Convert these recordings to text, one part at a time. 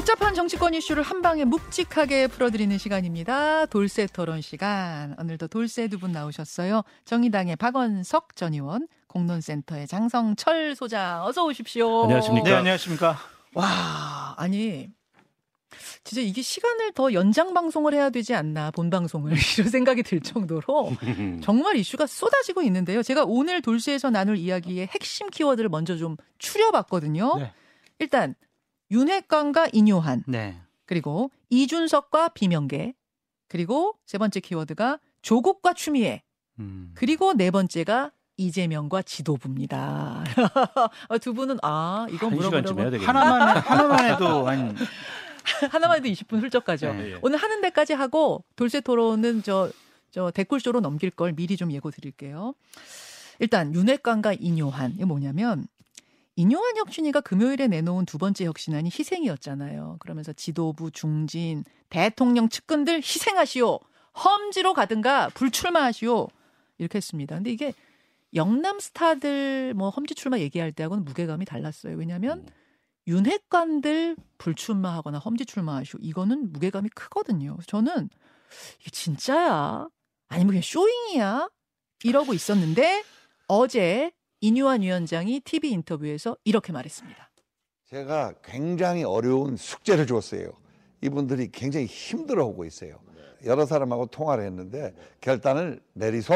복잡한 정치권 이슈를 한 방에 묵직하게 풀어드리는 시간입니다. 돌쇠 토론 시간. 오늘도 돌쇠 두분 나오셨어요. 정의당의 박원석 전 의원, 공론센터의 장성철 소장. 어서 오십시오. 안녕하십니까. 네, 안녕하십니까. 와, 아니. 진짜 이게 시간을 더 연장 방송을 해야 되지 않나 본 방송을 이런 생각이 들 정도로 정말 이슈가 쏟아지고 있는데요. 제가 오늘 돌쇠에서 나눌 이야기의 핵심 키워드를 먼저 좀 추려봤거든요. 네. 일단 윤핵관과 인요한 네. 그리고 이준석과 비명계 그리고 세 번째 키워드가 조국과 추미애 음. 그리고 네 번째가 이재명과 지도부입니다. 아, 두 분은 아 해야 물어보려고. 하나만 해- 하나만 해도 한 하나만 해도 20분 훌쩍 가죠. 네. 오늘 하는 데까지 하고 돌쇠 토론은 저, 저 댓글쇼로 넘길 걸 미리 좀 예고 드릴게요. 일단 윤핵관과 인요한 이게 뭐냐면 인요한 혁신이가 금요일에 내놓은 두 번째 혁신안이 희생이었잖아요. 그러면서 지도부 중진 대통령 측근들 희생하시오. 험지로 가든가 불출마하시오. 이렇게 했습니다. 근데 이게 영남 스타들 뭐 험지 출마 얘기할 때하고는 무게감이 달랐어요. 왜냐하면 윤핵관들 불출마하거나 험지 출마하시오. 이거는 무게감이 크거든요. 저는 이게 진짜야? 아니면 그냥 쇼잉이야? 이러고 있었는데 어제 이뉴한 위원장이 TV 인터뷰에서 이렇게 말했습니다. 제가 굉장히 어려운 숙제를 줬어요. 이분들이 굉장히 힘들어하고 있어요. 여러 사람하고 통화를 했는데 결단을 내리소.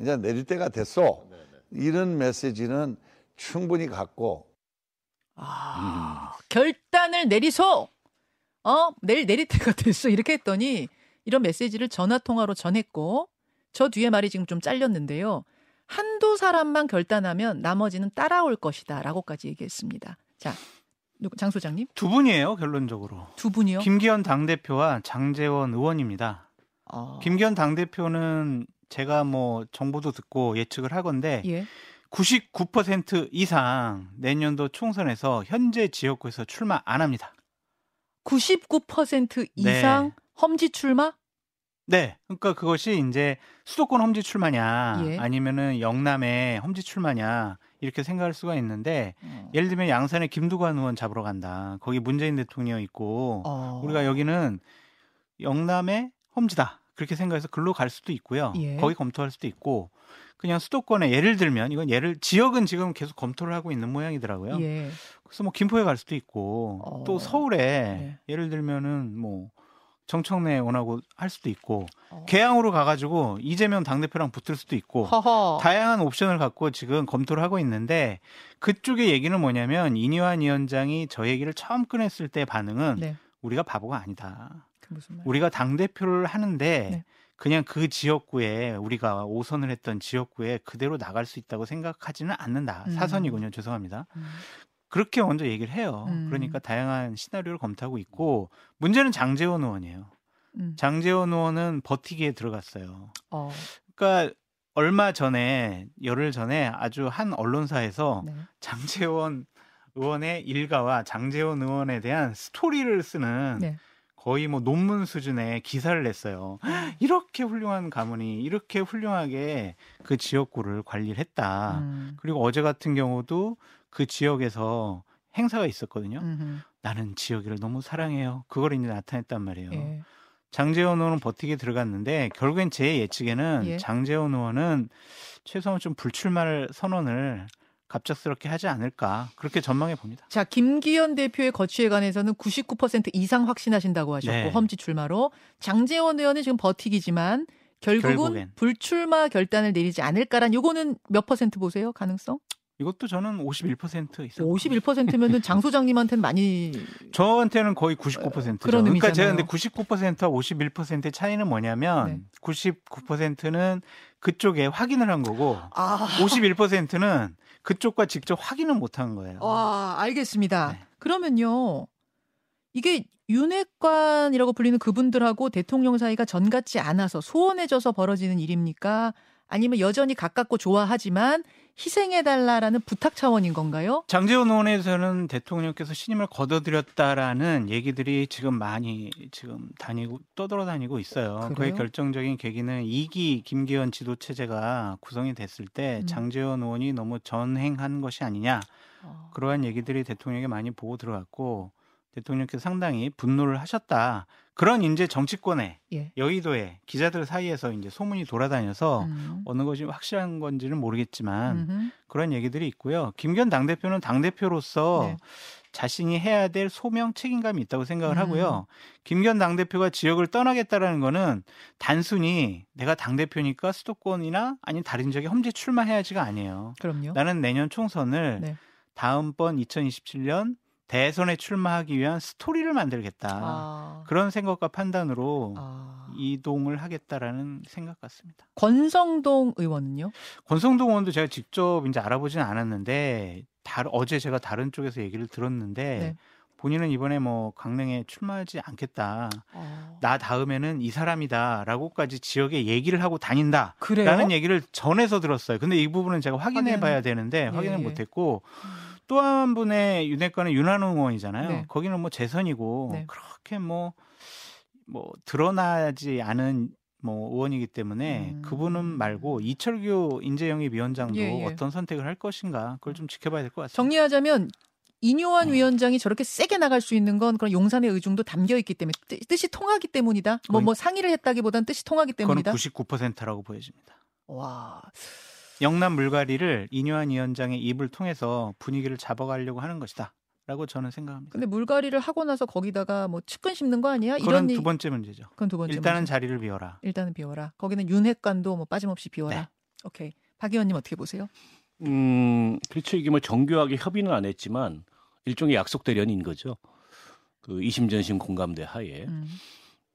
이제 내릴 때가 됐어. 이런 메시지는 충분히 갖고 아, 결단을 내리소. 어, 내일 내릴 때가 됐어. 이렇게 했더니 이런 메시지를 전화 통화로 전했고 저 뒤에 말이 지금 좀 잘렸는데요. 한두 사람만 결단하면 나머지는 따라올 것이다라고까지 얘기했습니다. 자, 장 소장님 두 분이에요, 결론적으로. 두 분이요. 김기현 당대표와 장재원 의원입니다. 어, 김기현 당대표는 제가 뭐 정보도 듣고 예측을 하건데 예. 99% 이상 내년도 총선에서 현재 지역구에서 출마 안 합니다. 99% 네. 이상 험지 출마? 네. 그러니까 그것이 이제 수도권 험지 출마냐 예. 아니면은 영남의 험지 출마냐 이렇게 생각할 수가 있는데 어. 예를 들면 양산에 김두관 의원 잡으러 간다. 거기 문재인 대통령 있고 어. 우리가 여기는 영남의 험지다. 그렇게 생각해서 글로 갈 수도 있고요. 예. 거기 검토할 수도 있고 그냥 수도권에 예를 들면 이건 예를 지역은 지금 계속 검토를 하고 있는 모양이더라고요. 예. 그래서 뭐 김포에 갈 수도 있고 어. 또 서울에 예. 예를 들면은 뭐 정청래 원하고 할 수도 있고 어. 개항으로 가가지고 이재명 당대표랑 붙을 수도 있고 허허. 다양한 옵션을 갖고 지금 검토를 하고 있는데 그쪽의 얘기는 뭐냐면 이니환 위원장이 저 얘기를 처음 꺼냈을 때 반응은 네. 우리가 바보가 아니다. 우리가 당 대표를 하는데 네. 그냥 그 지역구에 우리가 오선을 했던 지역구에 그대로 나갈 수 있다고 생각하지는 않는다. 음. 사선이군요. 죄송합니다. 음. 그렇게 먼저 얘기를 해요. 음. 그러니까 다양한 시나리오를 검토하고 있고 문제는 장재원 의원이에요. 음. 장재원 의원은 버티기에 들어갔어요. 어. 그러니까 얼마 전에 열흘 전에 아주 한 언론사에서 네. 장재원 의원의 일가와 장재원 의원에 대한 스토리를 쓰는 네. 거의 뭐 논문 수준의 기사를 냈어요. 이렇게 훌륭한 가문이 이렇게 훌륭하게 그 지역구를 관리를 했다. 음. 그리고 어제 같은 경우도 그 지역에서 행사가 있었거든요. 음흠. 나는 지역을 너무 사랑해요. 그걸 이제 나타냈단 말이에요. 예. 장재원 의원은 버티게 들어갔는데 결국엔 제 예측에는 예. 장재원 의원은 최소한 좀 불출마를 선언을 갑작스럽게 하지 않을까 그렇게 전망해 봅니다. 자, 김기현 대표의 거취에 관해서는 99% 이상 확신하신다고 하셨고 네. 험지 출마로 장재원 의원은 지금 버티기지만 결국은 결국엔. 불출마 결단을 내리지 않을까란 요거는 몇 퍼센트 보세요? 가능성? 이것도 저는 51% 있어요. 51%면은 장 소장님한테는 많이 저한테는 거의 99%죠. 그런 그러니까 의미잖아요. 제가 근데 99%와 51%의 차이는 뭐냐면 네. 99%는 그쪽에 확인을 한 거고 아, 51%는 그쪽과 직접 확인을 못 한 거예요. 와, 알겠습니다. 네. 그러면요. 이게 윤핵관이라고 불리는 그분들하고 대통령 사이가 전 같지 않아서 소원해져서 벌어지는 일입니까? 아니면 여전히 가깝고 좋아하지만 희생해달라라는 부탁 차원인 건가요? 장재원 의원에서는 대통령께서 신임을 거둬들였다라는 얘기들이 지금 많이 지금 다니고 떠돌아다니고 있어요. 그래요? 그의 결정적인 계기는 2기 김기현 지도 체제가 구성이 됐을 때 음. 장재원 의원이 너무 전행한 것이 아니냐 어. 그러한 얘기들이 대통령에게 많이 보고 들어갔고 대통령께서 상당히 분노를 하셨다. 그런 이제 정치권에 예. 여의도에 기자들 사이에서 이제 소문이 돌아다녀서 음. 어느 것이 확실한 건지는 모르겠지만 음흠. 그런 얘기들이 있고요. 김기현 당 대표는 당 대표로서 네. 자신이 해야 될 소명 책임감이 있다고 생각을 음. 하고요. 김기현 당 대표가 지역을 떠나겠다라는 거는 단순히 내가 당 대표니까 수도권이나 아니면 다른 지역에 험지 출마해야지가 아니에요. 그럼요. 나는 내년 총선을 네. 다음번 2027년 대선에 출마하기 위한 스토리를 만들겠다. 아. 그런 생각과 판단으로 아. 이동을 하겠다라는 생각 같습니다. 권성동 의원은요? 권성동 의원도 제가 직접 이제 알아보진 않았는데 다, 어제 제가 다른 쪽에서 얘기를 들었는데 네. 본인은 이번에 뭐 강릉에 출마하지 않겠다. 어. 나 다음에는 이 사람이다라고까지 지역에 얘기를 하고 다닌다. 그래요? 라는 얘기를 전해서 들었어요. 근데 이 부분은 제가 확인해 확인. 봐야 되는데 확인을 예. 못했고 또 한 분의 윤핵관은 윤한홍 의원이잖아요. 네. 거기는 뭐 재선이고 네. 그렇게 뭐뭐 드러나지 않은 뭐 의원이기 때문에 음. 그분은 말고 이철규 인재영입 위원장도 예, 예. 어떤 선택을 할 것인가 그걸 좀 지켜봐야 될 것 같습니다. 정리하자면 이뇨한 음. 위원장이 저렇게 세게 나갈 수 있는 건 그런 용산의 의중도 담겨 있기 때문에 뜻- 뜻이 통하기 때문이다. 뭐 거의- 뭐 상의를 했다기보단 뜻이 통하기 때문이다. 99%라고 보여집니다. 와. 영남 물갈이를 이뇨한 위원장의 입을 통해서 분위기를 잡아가려고 하는 것이다. 라고 저는 생각합니다. 근데 물갈이를 하고 나서 거기다가 뭐 측근 심는 거 아니야? 그건 이런 두 번째 문제죠. 그건 두 번째. 일단은 문제. 자리를 비워라. 일단은 비워라. 거기는 윤핵관도 뭐 빠짐없이 비워라. 네. 오케이. 박 의원님 어떻게 보세요? 음, 그렇죠. 이게 뭐 정교하게 협의는 안 했지만 일종의 약속 대련인 거죠. 그 이심전심 공감대 하에. 음.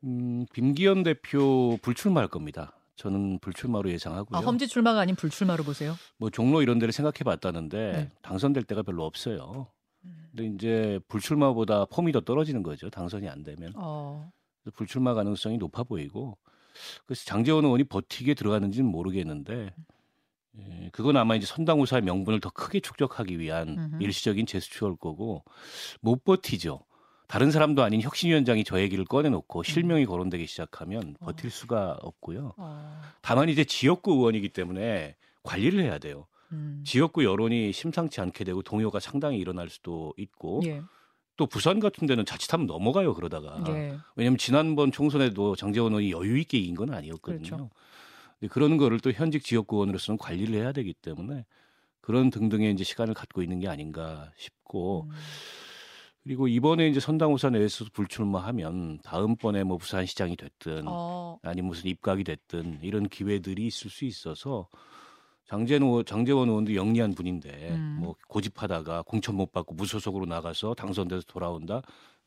음, 김기현 대표 불출마할 겁니다. 저는 불출마로 예상하고요. 아, 험지 출마가 아닌 불출마로 보세요. 뭐 종로 이런 데를 생각해 봤다는데 네. 당선될 때가 별로 없어요. 음. 근데 이제 불출마보다 폼이 더 떨어지는 거죠. 당선이 안 되면. 어. 불출마 가능성이 높아 보이고 그래서 장재원 의원이 버티게 들어가는지는 모르겠는데 예, 그건 아마 이제 선당우사의 명분을 더 크게 축적하기 위한 음흠. 일시적인 제스처일 거고 못 버티죠. 다른 사람도 아닌 혁신위원장이 저 얘기를 꺼내놓고 실명이 거론되기 시작하면 버틸 수가 없고요. 어. 다만 이제 지역구 의원이기 때문에 관리를 해야 돼요. 음. 지역구 여론이 심상치 않게 되고 동요가 상당히 일어날 수도 있고 예. 또 부산 같은 데는 자칫하면 넘어가요 그러다가 예. 왜냐하면 지난번 총선에도 장재원 의원이 여유 있게 이긴 건 아니었거든요. 그렇죠. 그런 거를 또 현직 지역구 의원으로서는 관리를 해야 되기 때문에 그런 등등의 이제 시간을 갖고 있는 게 아닌가 싶고 음. 그리고 이번에 이제 선당우사 내에서 불출마하면 다음번에 뭐 부산시장이 됐든 어. 아니 무슨 입각이 됐든 이런 기회들이 있을 수 있어서 장재원 장재원 의원도 영리한 분인데 음. 뭐 고집하다가 공천 못 받고 무소속으로 나가서 당선돼서 돌아온다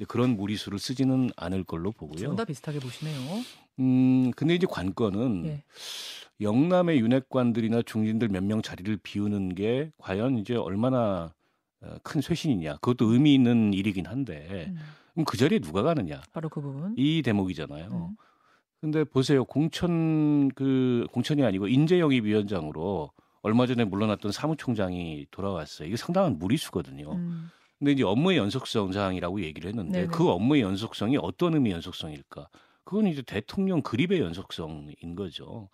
그런 무리수를 쓰지는 않을 걸로 보고요. 다 비슷하게 보시네요. 음 근데 이제 관건은 예. 영남의 윤핵관들이나 중진들 몇 명 자리를 비우는 게 과연 이제 얼마나 어, 큰 쇄신이냐 그것도 의미 있는 일이긴 한데 음. 그럼 그 자리에 누가 가느냐 바로 그 부분. 이 대목이잖아요. 음. 근데 보세요. 공천 그 공천이 아니고 인재영입위원장으로 얼마 전에 물러났던 사무총장이 돌아왔어요. 이게 상당한 무리수거든요. 음. 근데 이제 업무의 연속성상이라고 얘기를 했는데 네네. 그 업무의 연속성이 어떤 의미 연속성일까? 그건 이제 대통령 그립의 연속성인 거죠.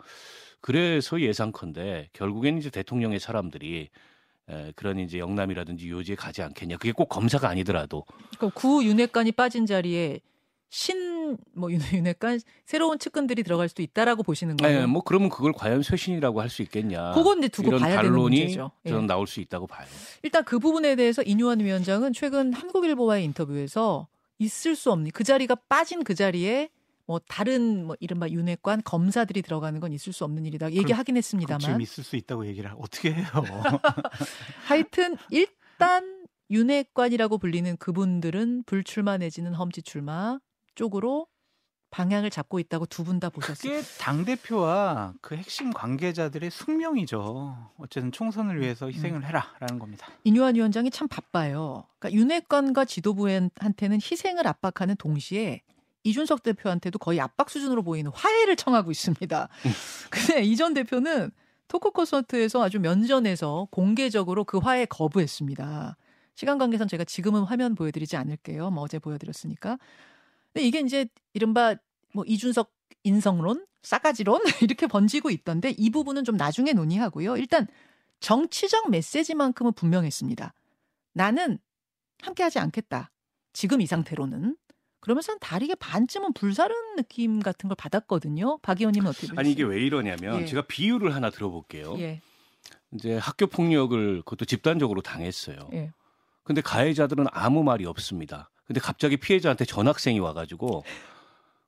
그래서 예상컨대 결국엔 이제 대통령의 사람들이 에, 그런 이제 영남이라든지 요지에 가지 않겠냐. 그게 꼭 검사가 아니더라도 그러니까 구 윤핵관이 빠진 자리에 신뭐 윤핵관 새로운 측근들이 들어갈 수도 있다라고 보시는 거예요. 네, 뭐 그러면 그걸 과연 쇄신이라고 할 수 있겠냐. 그건 이제 두고 봐야 되는 문제죠. 예. 저는 나올 수 있다고 봐요. 일단 그 부분에 대해서 이뇨한 위원장은 최근 한국일보와의 인터뷰에서 있을 수 없는 그 자리가 빠진 그 자리에 뭐 다른 뭐 이른바 윤핵관 검사들이 들어가는 건 있을 수 없는 일이다 얘기하긴 그럼 지금 했습니다만 있을 수 있다고 얘기를 하- 어떻게 해요? 하여튼 일단 윤핵관이라고 불리는 그분들은 불출마 내지는 험지 출마 쪽으로 방향을 잡고 있다고 두 분 다 보셨어요. 그게 당 대표와 그 핵심 관계자들의 숙명이죠. 어쨌든 총선을 위해서 희생을 해라라는 겁니다. 이뇨한 위원장이 참 바빠요. 그러니까 윤핵관과 지도부한테는 희생을 압박하는 동시에 이준석 대표한테도 거의 압박 수준으로 보이는 화해를 청하고 있습니다. 근데 이 전 대표는 토크 콘서트에서 아주 면전에서 공개적으로 그 화해 거부했습니다. 시간 관계상 제가 지금은 화면 보여드리지 않을게요. 뭐 어제 보여드렸으니까. 근데 이게 이제 이른바 뭐 이준석 인성론, 싸가지론 이렇게 번지고 있던데 이 부분은 좀 나중에 논의하고요. 일단 정치적 메시지만큼은 분명했습니다. 나는 함께하지 않겠다. 지금 이 상태로는 그러면서 한 다리게 반쯤은 불사른 느낌 같은 걸 받았거든요. 박 의원님은 어떻게 보세요? 아니 이게 왜 이러냐면 예. 제가 비유를 하나 들어볼게요. 예, 이제 학교 폭력을 그것도 집단적으로 당했어요. 예. 근데 가해자들은 아무 말이 없습니다. 근데 갑자기 피해자한테 전학생이 와가지고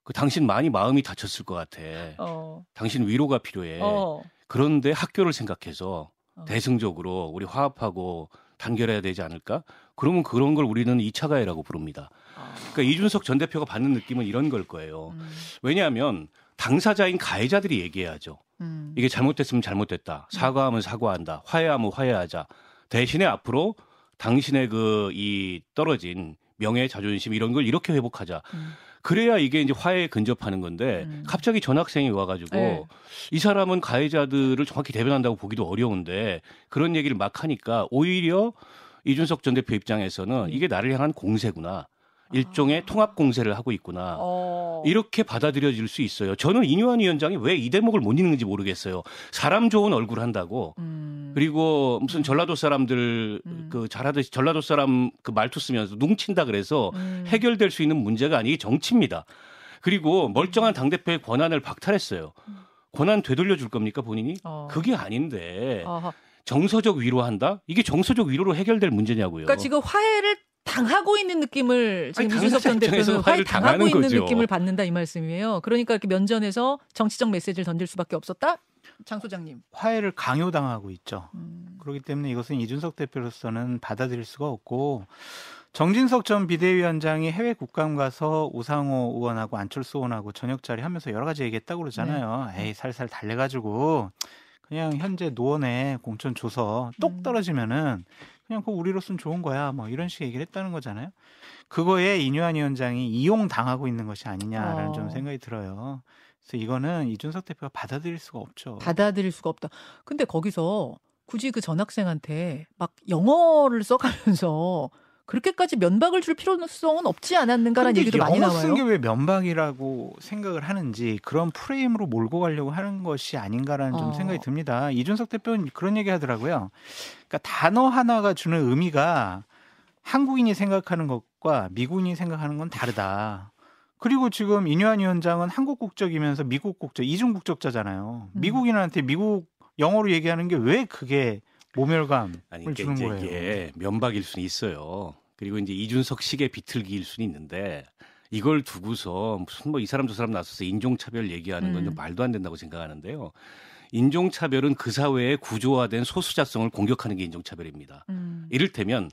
그 당신 많이 마음이 다쳤을 것 같아. 어, 당신 위로가 필요해. 어, 그런데 학교를 생각해서 어. 대승적으로 우리 화합하고 단결해야 되지 않을까? 그러면 그런 걸 우리는 2차 가해라고 부릅니다. 아, 그러니까 이준석 전 대표가 받는 느낌은 이런 걸 거예요. 음, 왜냐하면 당사자인 가해자들이 얘기해야죠. 음. 이게 잘못됐으면 잘못됐다. 사과하면 사과한다. 화해하면 화해하자. 대신에 앞으로 당신의 그 이 떨어진 명예, 자존심 이런 걸 이렇게 회복하자. 음. 그래야 이게 이제 화해에 근접하는 건데 음. 갑자기 전학생이 와가지고 네. 이 사람은 가해자들을 정확히 대변한다고 보기도 어려운데 그런 얘기를 막 하니까 오히려 이준석 전 대표 입장에서는 음. 이게 나를 향한 공세구나. 일종의 아. 통합 공세를 하고 있구나. 어. 이렇게 받아들여질 수 있어요. 저는 이뇨한 위원장이 왜 이 대목을 못 읽는지 모르겠어요. 사람 좋은 얼굴 한다고. 음. 그리고 무슨 전라도 사람들 음. 그 잘하듯이 전라도 사람 그 말투 쓰면서 뭉친다 그래서 음. 해결될 수 있는 문제가 아니기 정치입니다. 그리고 멀쩡한 당대표의 권한을 박탈했어요. 권한 되돌려 줄 겁니까 본인이? 음. 어. 그게 아닌데 아하. 정서적 위로한다? 이게 정서적 위로로 해결될 문제냐고요. 그러니까 지금 화해를 당하고 있는 느낌을 지금 이준석 전 대표는 화해 화해를 당하고 있는 거죠. 느낌을 받는다 이 말씀이에요. 그러니까 이렇게 면전에서 정치적 메시지를 던질 수밖에 없었다. 장 소장님. 화해를 강요당하고 있죠. 음. 그렇기 때문에 이것은 이준석 대표로서는 받아들일 수가 없고 정진석 전 비대위원장이 해외 국감 가서 우상호 의원하고 안철수 의원하고 저녁 자리 하면서 여러 가지 얘기했다고 그러잖아요. 네. 에이 살살 달래가지고 그냥 현재 노원에 공천 줘서 음. 똑 떨어지면은 그냥 그 우리로서는 좋은 거야. 뭐 이런 식의 얘기를 했다는 거잖아요. 그거에 이뇨한 위원장이 이용 당하고 있는 것이 아니냐라는 어. 좀 생각이 들어요. 그래서 이거는 이준석 대표가 받아들일 수가 없죠. 받아들일 수가 없다. 근데 거기서 굳이 그 전학생한테 막 영어를 써가면서 그렇게까지 면박을 줄 필요성은 없지 않았는가라는 얘기도 많이 나와요. 쓴게왜 면박이라고 생각을 하는지 그런 프레임으로 몰고 가려고 하는 것이 아닌가라는 좀 어. 생각이 듭니다. 이준석 대표는 그런 얘기 하더라고요. 그러니까 단어 하나가 주는 의미가 한국인이 생각하는 것과 미국인이 생각하는 건 다르다. 그리고 지금 이뇨한 위원장은 한국 국적이면서 미국 국적, 이중 국적자잖아요. 음. 미국인한테 미국 영어로 얘기하는 게 왜 그게 모멸감을 아니 주는 이제 거예요. 이게 면박일 수는 있어요. 그리고 이제 이준석 식의 비틀기일 수는 있는데 이걸 두고서 무슨 뭐 이 사람 저 사람 나서서 인종차별 얘기하는 건 음. 좀 말도 안 된다고 생각하는데요. 인종차별은 그 사회의 구조화된 소수자성을 공격하는 게 인종차별입니다. 음. 이를테면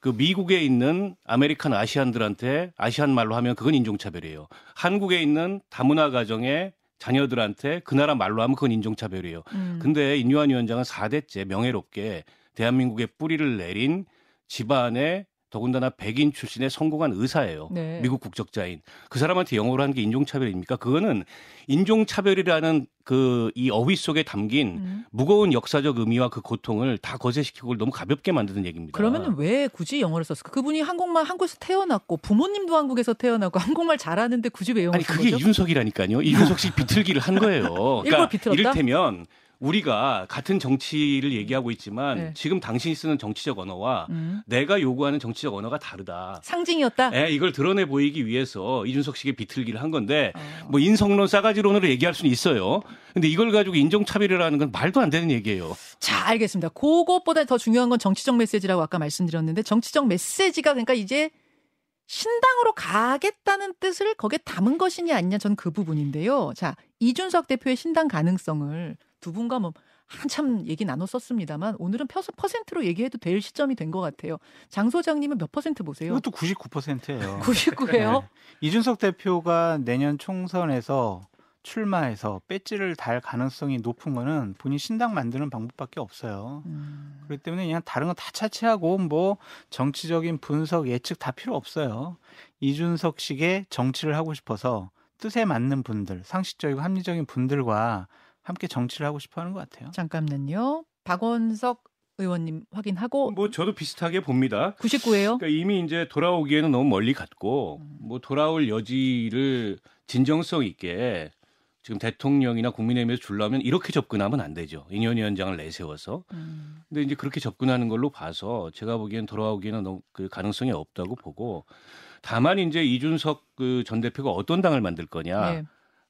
그 미국에 있는 American Asian들한테 Asian 말로 하면 그건 인종차별이에요. 한국에 있는 다문화 가정의 자녀들한테 그 나라 말로 하면 그건 인종차별이에요. 음. 근데 인유한 위원장은 4대째 명예롭게 대한민국의 뿌리를 내린 집안의 더군다나 백인 출신의 성공한 의사예요. 네. 미국 국적자인 그 사람한테 영어로 하는 게 인종차별입니까? 그거는 인종차별이라는 그 이 어휘 속에 담긴 음. 무거운 역사적 의미와 그 고통을 다 거세시키고 그걸 너무 가볍게 만드는 얘기입니다. 그러면은 왜 굳이 영어를 썼을까? 그분이 한국말 한국에서 태어났고 부모님도 한국에서 태어나고 한국말 잘하는데 굳이 왜 영어를 아니 쓴 그게 거죠? 이준석이라니까요. 이준석식 비틀기를 한 거예요. 그러니까 일부러 비틀었다? 이를테면 우리가 같은 정치를 얘기하고 있지만 네. 지금 당신이 쓰는 정치적 언어와 음. 내가 요구하는 정치적 언어가 다르다. 상징이었다. 예, 이걸 드러내 보이기 위해서 이준석식의 비틀기를 한 건데 어. 뭐 인성론 싸가지론으로 얘기할 수는 있어요. 근데 이걸 가지고 인종차별이라는 건 말도 안 되는 얘기예요. 자, 알겠습니다. 그것보다 더 중요한 건 정치적 메시지라고 아까 말씀드렸는데 정치적 메시지가 그러니까 이제 신당으로 가겠다는 뜻을 거기에 담은 것이냐 아니냐 저는 그 부분인데요. 자, 이준석 대표의 신당 가능성을 두 분과 뭐 한참 얘기 나눴었습니다만 오늘은 펴서 퍼센트로 얘기해도 될 시점이 된 것 같아요. 장 소장님은 몇 퍼센트 보세요? 이것도 99%예요. 99예요. 이준석 대표가 내년 총선에서 출마해서 배지를 달 가능성이 높은 거는 본인 신당 만드는 방법밖에 없어요. 음, 그렇기 때문에 그냥 다른 거 다 차치하고 뭐 정치적인 분석 예측 다 필요 없어요. 이준석식의 정치를 하고 싶어서 뜻에 맞는 분들, 상식적이고 합리적인 분들과 함께 정치를 하고 싶어 하는 것 같아요. 잠깐만요. 박원석 의원님 확인하고 뭐 저도 비슷하게 봅니다. 99예요. 그러니까 이미 이제 돌아오기에는 너무 멀리 갔고 음. 뭐 돌아올 여지를 진정성 있게 지금 대통령이나 국민의힘에서 주려면 이렇게 접근하면 안 되죠. 인현 위원장을 내세워서. 음. 근데 이제 그렇게 접근하는 걸로 봐서 제가 보기엔 돌아오기에는 너무 그 가능성이 없다고 보고 다만 이제 이준석 그 전 대표가 어떤 당을 만들 거냐. 네.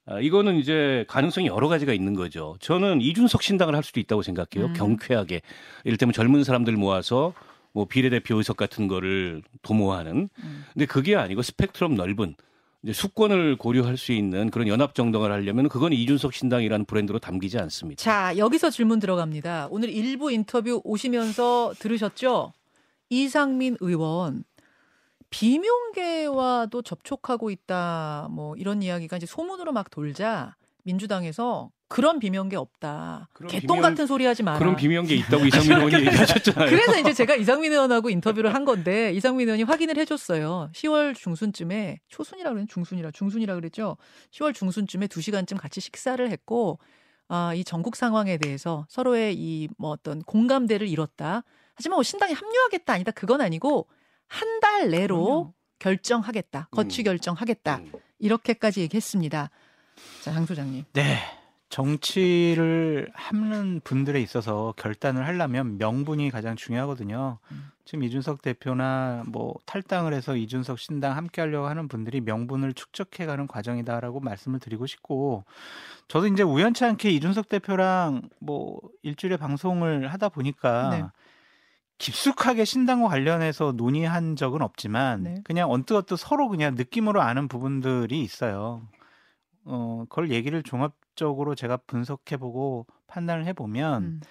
아, 이거는 이제 가능성이 여러 가지가 있는 거죠. 저는 이준석 신당을 할 수도 있다고 생각해요. 음. 경쾌하게. 이를테면 젊은 사람들 모아서 뭐 비례대표 의석 같은 거를 도모하는. 음. 근데 그게 아니고 스펙트럼 넓은 이제 수권을 고려할 수 있는 그런 연합 정당을 하려면 그건 이준석 신당이라는 브랜드로 담기지 않습니다. 자, 여기서 질문 들어갑니다. 오늘 일부 인터뷰 오시면서 들으셨죠? 이상민 의원 비명계와도 접촉하고 있다. 뭐 이런 이야기가 이제 소문으로 막 돌자 민주당에서 그런 비명계 없다. 그런 개똥 비명- 같은 소리 하지 마라. 그런 비명계 있다고 이상민 의원이 얘기하셨잖아요. 그래서 이제 제가 이상민 의원하고 인터뷰를 한 건데 이상민 의원이 확인을 해줬어요. 10월 중순쯤에 초순이라 그랬 중순이라 중순이라 그랬죠. 10월 중순쯤에 2 시간쯤 같이 식사를 했고 아, 이 전국 상황에 대해서 서로의 이 뭐 어떤 공감대를 이뤘다. 하지만 뭐 신당에 합류하겠다 아니다 그건 아니고 한 달 내로 그럼요. 결정하겠다. 거취 음. 결정하겠다. 음. 이렇게까지 얘기했습니다. 자, 장 소장님. 네. 정치를 하는 분들에 있어서 결단을 하려면 명분이 가장 중요하거든요. 음. 지금 이준석 대표나 뭐 탈당을 해서 이준석 신당 함께 하려고 하는 분들이 명분을 축적해가는 과정이다라고 말씀을 드리고 싶고 저도 이제 우연치 않게 이준석 대표랑 뭐 일주일에 방송을 하다 보니까 네. 깊숙하게 신당과 관련해서 논의한 적은 없지만 네. 그냥 언뜻 언뜻 서로 그냥 느낌으로 아는 부분들이 있어요. 어, 그걸 얘기를 종합적으로 제가 분석해보고 판단을 해보면 음.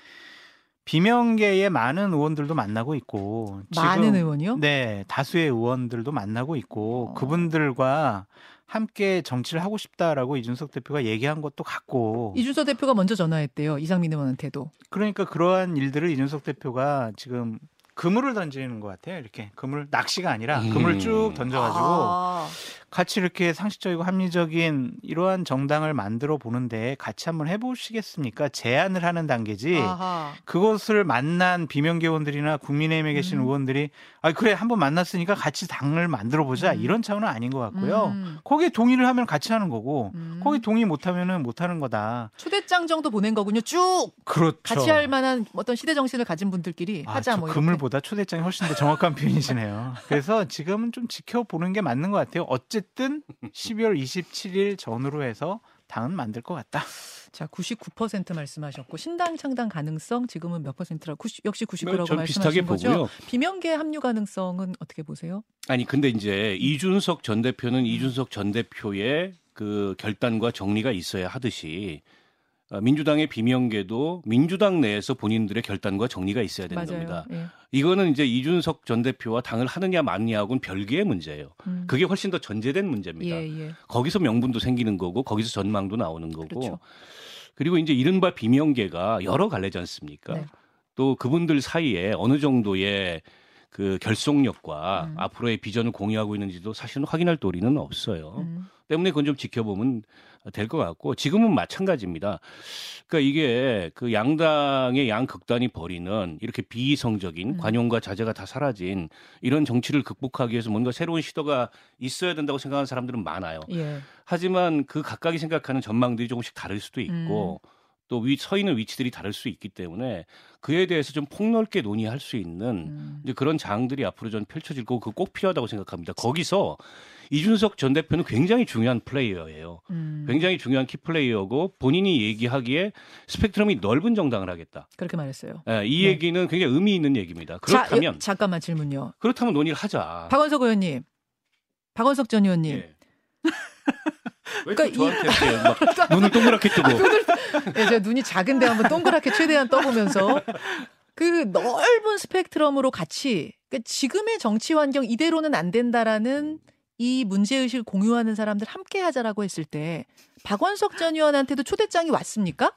비명계의 많은 의원들도 만나고 있고 많은 지금 의원이요? 네 다수의 의원들도 만나고 있고 어. 그분들과 함께 정치를 하고 싶다라고 이준석 대표가 얘기한 것도 같고 이준석 대표가 먼저 전화했대요. 이상민 의원한테도. 그러니까 그러한 일들을 이준석 대표가 지금 그물을 던지는 것 같아요. 이렇게 그물 낚시가 아니라 음. 그물 쭉 던져가지고 아. 같이 이렇게 상식적이고 합리적인 이러한 정당을 만들어 보는데 같이 한번 해보시겠습니까? 제안을 하는 단계지. 아하. 그것을 만난 비명계원들이나 국민의힘에 계신 음. 의원들이 아 그래 한번 만났으니까 같이 당을 만들어 보자 음. 이런 차원은 아닌 것 같고요. 음. 거기에 동의를 하면 같이 하는 거고 음. 거기 동의 못하면은 못하는 거다. 초대장 정도 보낸 거군요. 쭉 그렇죠. 같이 할 만한 어떤 시대 정신을 가진 분들끼리 아, 하자 저뭐 이렇게. 그물보다 초대장이 훨씬 더 정확한 표현이시네요. 그래서 지금은 좀 지켜보는 게 맞는 것 같아요. 어쨌 든 12월 27일 전후로 해서 당은 만들 것 같다. 자, 99% 말씀하셨고 신당 창당 가능성 지금은 몇 퍼센트라고 90, 역시 99라고 전 비슷하게 말씀하신 거죠. 보고요. 비명계 합류 가능성은 어떻게 보세요? 아니 근데 이제 이준석 전 대표는 이준석 전 대표의 그 결단과 정리가 있어야 하듯이 어, 민주당의 비명계도 민주당 내에서 본인들의 결단과 정리가 있어야 되는 맞아요. 겁니다. 예. 이거는 이제 이준석 전 대표와 당을 하느냐 마느냐하고는 별개의 문제예요. 음. 그게 훨씬 더 전제된 문제입니다. 예, 예. 거기서 명분도 생기는 거고 거기서 전망도 나오는 거고 그렇죠. 그리고 이제 이른바 비명계가 여러 갈래지 않습니까? 네. 또 그분들 사이에 어느 정도의 그 결속력과 음. 앞으로의 비전을 공유하고 있는지도 사실은 확인할 도리는 없어요. 음. 때문에 그건 좀 지켜보면 될 것 같고 지금은 마찬가지입니다. 그러니까 이게 그 양당의 양극단이 벌이는 이렇게 비이성적인 음. 관용과 자제가 다 사라진 이런 정치를 극복하기 위해서 뭔가 새로운 시도가 있어야 된다고 생각하는 사람들은 많아요. 예. 하지만 그 각각이 생각하는 전망들이 조금씩 다를 수도 있고 음. 또위서 있는 위치들이 다를 수 있기 때문에 그에 대해서 좀 폭넓게 논의할 수 있는 음. 이제 그런 장들이 앞으로 전 펼쳐질 거고 그거 꼭 필요하다고 생각합니다. 거기서 이준석 전 대표는 굉장히 중요한 플레이어예요. 음. 굉장히 중요한 키 플레이어고 본인이 얘기하기에 스펙트럼이 넓은 정당을 하겠다. 그렇게 말했어요. 예, 이 네. 얘기는 굉장히 의미 있는 얘기입니다. 자, 그렇다면 여- 잠깐만 질문요. 그렇다면 논의를 하자. 박원석 의원님. 박원석 전 의원님. 예. 왜 그러니까 또 저한테 막 눈을 동그랗게 뜨고 예, 제가 눈이 작은데 한번 동그랗게 최대한 떠보면서 그 넓은 스펙트럼으로 같이 그러니까 지금의 정치 환경 이대로는 안 된다라는 이 문제 의식을 공유하는 사람들 함께 하자라고 했을 때 박원석 전 의원한테도 초대장이 왔습니까?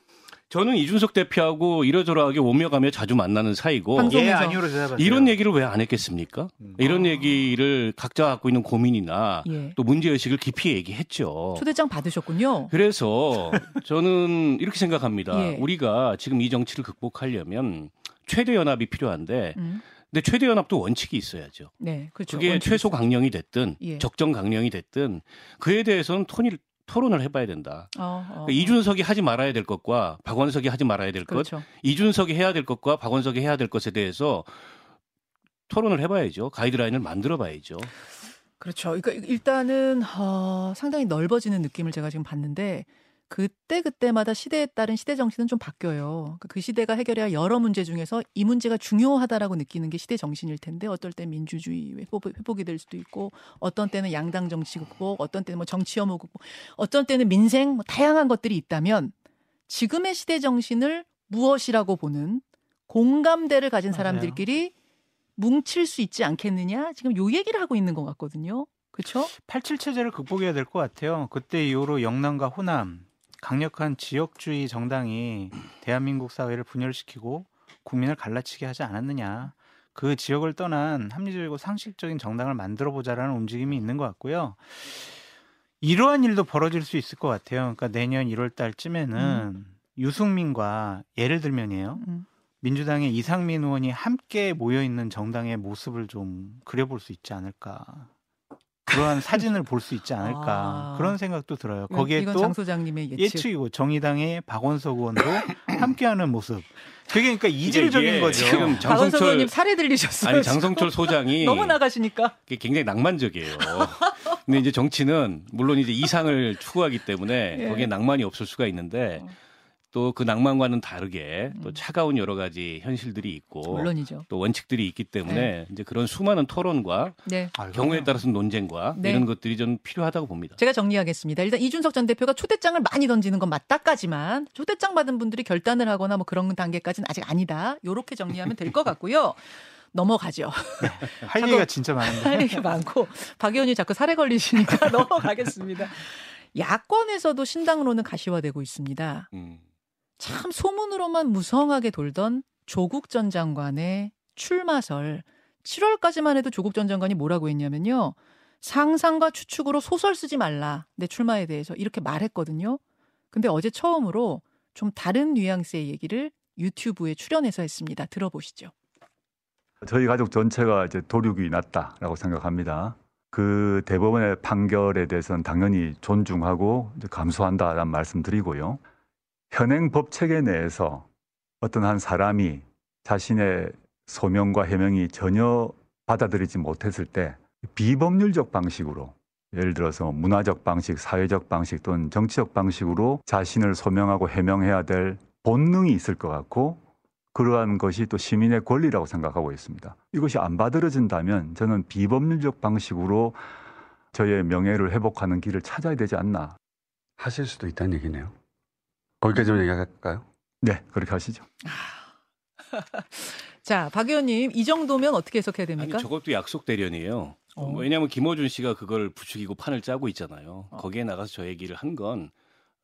저는 이준석 대표하고 이러저러하게 오며 가며 자주 만나는 사이고 예 대답하세요. 이런 얘기를 왜 안 했겠습니까? 음. 이런 아. 얘기를 각자 갖고 있는 고민이나 예. 또 문제 의식을 깊이 얘기했죠. 초대장 받으셨군요. 그래서 저는 이렇게 생각합니다. 예. 우리가 지금 이 정치를 극복하려면 최대 연합이 필요한데 음. 근데 최대 연합도 원칙이 있어야죠. 네, 그렇죠. 그게 최소. 강령이 됐든 예. 적정 강령이 됐든 그에 대해서는 통일 토론을 해봐야 된다. 어, 어, 그러니까 이준석이 하지 말아야 될 것과 박원석이 하지 말아야 될 것, 그렇죠. 이준석이 해야 될 것과 박원석이 해야 될 것에 대해서 토론을 해봐야죠. 가이드라인을 만들어봐야죠. 그렇죠. 그러니까 일단은 어, 상당히 넓어지는 느낌을 제가 지금 봤는데 그때 그때마다 시대에 따른 시대 정신은 좀 바뀌어요. 그러니까 그 시대가 해결해야 할 여러 문제 중에서 이 문제가 중요하다라고 느끼는 게 시대 정신일 텐데 어떨 때 민주주의 회복, 회복이 될 수도 있고 어떤 때는 양당 정치 극복, 어떤 때는 뭐 정치 혐오 극복, 어떤 때는 민생 뭐 다양한 것들이 있다면 지금의 시대 정신을 무엇이라고 보는 공감대를 가진 맞아요. 사람들끼리 뭉칠 수 있지 않겠느냐 지금 요 얘기를 하고 있는 것 같거든요. 그렇죠? 87 체제를 극복해야 될 것 같아요. 그때 이후로 영남과 호남 강력한 지역주의 정당이 대한민국 사회를 분열시키고 국민을 갈라치게 하지 않았느냐. 그 지역을 떠난 합리적이고 상식적인 정당을 만들어 보자라는 움직임이 있는 것 같고요. 이러한 일도 벌어질 수 있을 것 같아요. 그러니까 내년 1월 달쯤에는 유승민과 예를 들면이에요. 음. 민주당의 이상민 의원이 함께 모여 있는 정당의 모습을 좀 그려볼 수 있지 않을까. 그러한 사진을 볼 수 있지 않을까 아. 그런 생각도 들어요. 거기에 또 장 소장님의 예측. 예측이고 정의당의 박원석 의원도 함께하는 모습. 그게 그러니까 이질적인 이게 거죠. 지금 박원석 장성철 의원님 살해 들리셨어요. 아니. 장성철 소장이 너무 나가시니까. 굉장히 낭만적이에요. 근데 이제 정치는 물론 이제 이상을 추구하기 때문에 예. 거기에 낭만이 없을 수가 있는데 어. 또 그 낭만과는 다르게 또 음. 차가운 여러 가지 현실들이 있고 물론이죠. 또 원칙들이 있기 때문에 이제 그런 수많은 토론과 네. 아이고. 경우에 따라서 논쟁과 네. 이런 것들이 좀 필요하다고 봅니다. 제가 정리하겠습니다. 일단 이준석 전 대표가 초대장을 많이 던지는 건 맞다까지만 초대장 받은 분들이 결단을 하거나 뭐 그런 단계까지는 아직 아니다. 요렇게 정리하면 될 것 같고요. 넘어가죠. 할 자꾸- 얘기가 진짜 많은데. 할 얘기 많고 박 의원이 자꾸 살해 걸리시니까 넘어가겠습니다. 야권에서도 신당으로는 가시화되고 있습니다. 음. 참 소문으로만 무성하게 돌던 조국 전 장관의 출마설 7월까지만 해도 조국 전 장관이 뭐라고 했냐면요. 상상과 추측으로 소설 쓰지 말라. 내 출마에 대해서 이렇게 말했거든요. 근데 어제 처음으로 좀 다른 뉘앙스의 얘기를 유튜브에 출연해서 했습니다. 들어보시죠. 저희 가족 전체가 이제 도륙이 났다라고 생각합니다. 그 대법원의 판결에 대해서는 당연히 존중하고 감수한다라는 말씀 드리고요. 현행 법 체계 내에서 어떤 한 사람이 자신의 소명과 해명이 전혀 받아들이지 못했을 때 비법률적 방식으로 예를 들어서 문화적 방식, 사회적 방식 또는 정치적 방식으로 자신을 소명하고 해명해야 될 본능이 있을 것 같고 그러한 것이 또 시민의 권리라고 생각하고 있습니다. 이것이 안 받아들여진다면 저는 비법률적 방식으로 저의 명예를 회복하는 길을 찾아야 되지 않나. 하실 수도 있다는 얘기네요. 거기까지만 얘기할까요? 네, 그렇게 하시죠. 자, 박 의원님 이 정도면 어떻게 해석해야 아니 됩니까? 저것도 약속 대련이에요. 어. 왜냐하면 김어준 씨가 그걸 부추기고 판을 짜고 있잖아요. 어. 거기에 나가서 저 얘기를 한건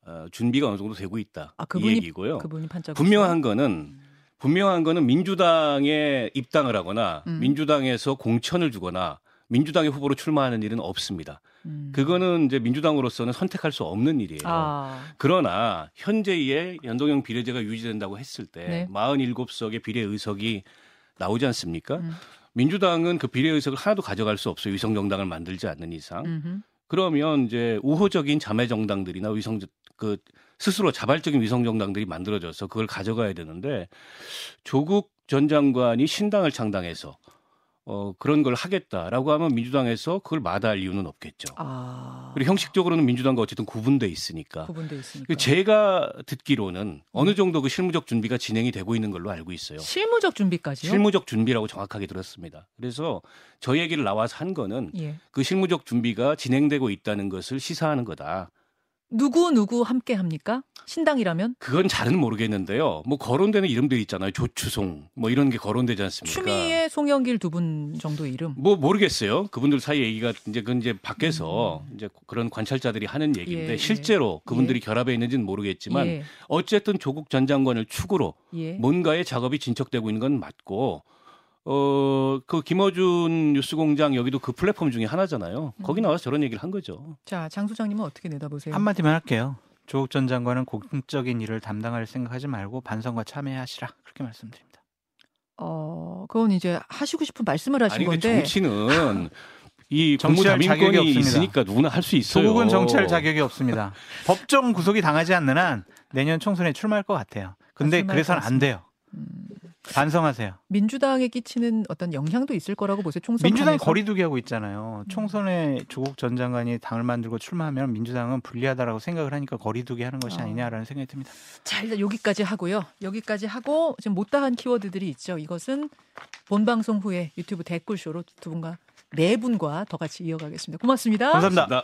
어, 준비가 어느 정도 되고 있다. 아, 이 그분이 얘기고요. 그분이 판짜고 분명한 거는 분명한 거는 민주당에 입당을 하거나 음. 민주당에서 공천을 주거나 민주당의 후보로 출마하는 일은 없습니다. 음. 그거는 이제 민주당으로서는 선택할 수 없는 일이에요. 아, 그러나 현재의 연동형 비례제가 유지된다고 했을 때 네. 47석의 비례 의석이 나오지 않습니까? 음. 민주당은 그 비례 의석을 하나도 가져갈 수 없어요. 위성 정당을 만들지 않는 이상. 음흠. 그러면 이제 우호적인 자매 정당들이나 위성 그 스스로 자발적인 위성 정당들이 만들어져서 그걸 가져가야 되는데 조국 전 장관이 신당을 창당해서 어 그런 걸 하겠다라고 하면 민주당에서 그걸 마다할 이유는 없겠죠. 아. 그리고 형식적으로는 민주당과 어쨌든 구분돼 있으니까. 구분돼 있으니까. 그 제가 듣기로는 어느 정도 그 실무적 준비가 진행이 되고 있는 걸로 알고 있어요. 실무적 준비까지요? 실무적 준비라고 정확하게 들었습니다. 그래서 저 얘기를 나와서 한 거는 예. 그 실무적 준비가 진행되고 있다는 것을 시사하는 거다. 누구 누구 함께 합니까? 신당이라면 그건 잘은 모르겠는데요. 뭐 거론되는 이름들이 있잖아요. 조추송 뭐 이런 게 거론되지 않습니까? 추미애 송영길 두 분 정도 이름. 뭐 모르겠어요. 그분들 사이 얘기가 이제 그건 이제 밖에서 이제 그런 관찰자들이 하는 얘기인데 음. 예, 실제로 그분들이 결합해 있는지는 모르겠지만 예. 어쨌든 조국 전 장관을 축으로 예. 뭔가의 작업이 진척되고 있는 건 맞고 어, 그 김어준 뉴스공장 여기도 그 플랫폼 중에 하나잖아요. 거기 음. 나와서 저런 얘기를 한 거죠. 자, 장 소장님은 어떻게 내다보세요? 한마디만 할게요. 조국 전 장관은 공적인 일을 담당할 생각하지 말고 반성과 참여하시라 그렇게 말씀드립니다. 어, 그건 이제 하시고 싶은 말씀을 하신 아니 근데 건데 정치는 이 정치할 자격이 없습니다. 있으니까 누구나 할 수 있어요. 조국은 정치할 자격이 없습니다. 법정 구속이 당하지 않는 한 내년 총선에 출마할 것 같아요. 근데 그래서는 것안 돼요. 음. 반성하세요. 민주당에 끼치는 어떤 영향도 있을 거라고 보세요. 총선 민주당 판에서? 거리두기 하고 있잖아요. 총선에 조국 전 장관이 당을 만들고 출마하면 민주당은 불리하다라고 생각을 하니까 거리두기 하는 것이 어. 아니냐라는 생각이 듭니다. 자 일단 여기까지 하고요. 여기까지 하고 지금 못다한 키워드들이 있죠. 이것은 본 방송 후에 유튜브 댓글 쇼로 두 분과 네 분과 더 같이 이어가겠습니다. 고맙습니다. 감사합니다. 나-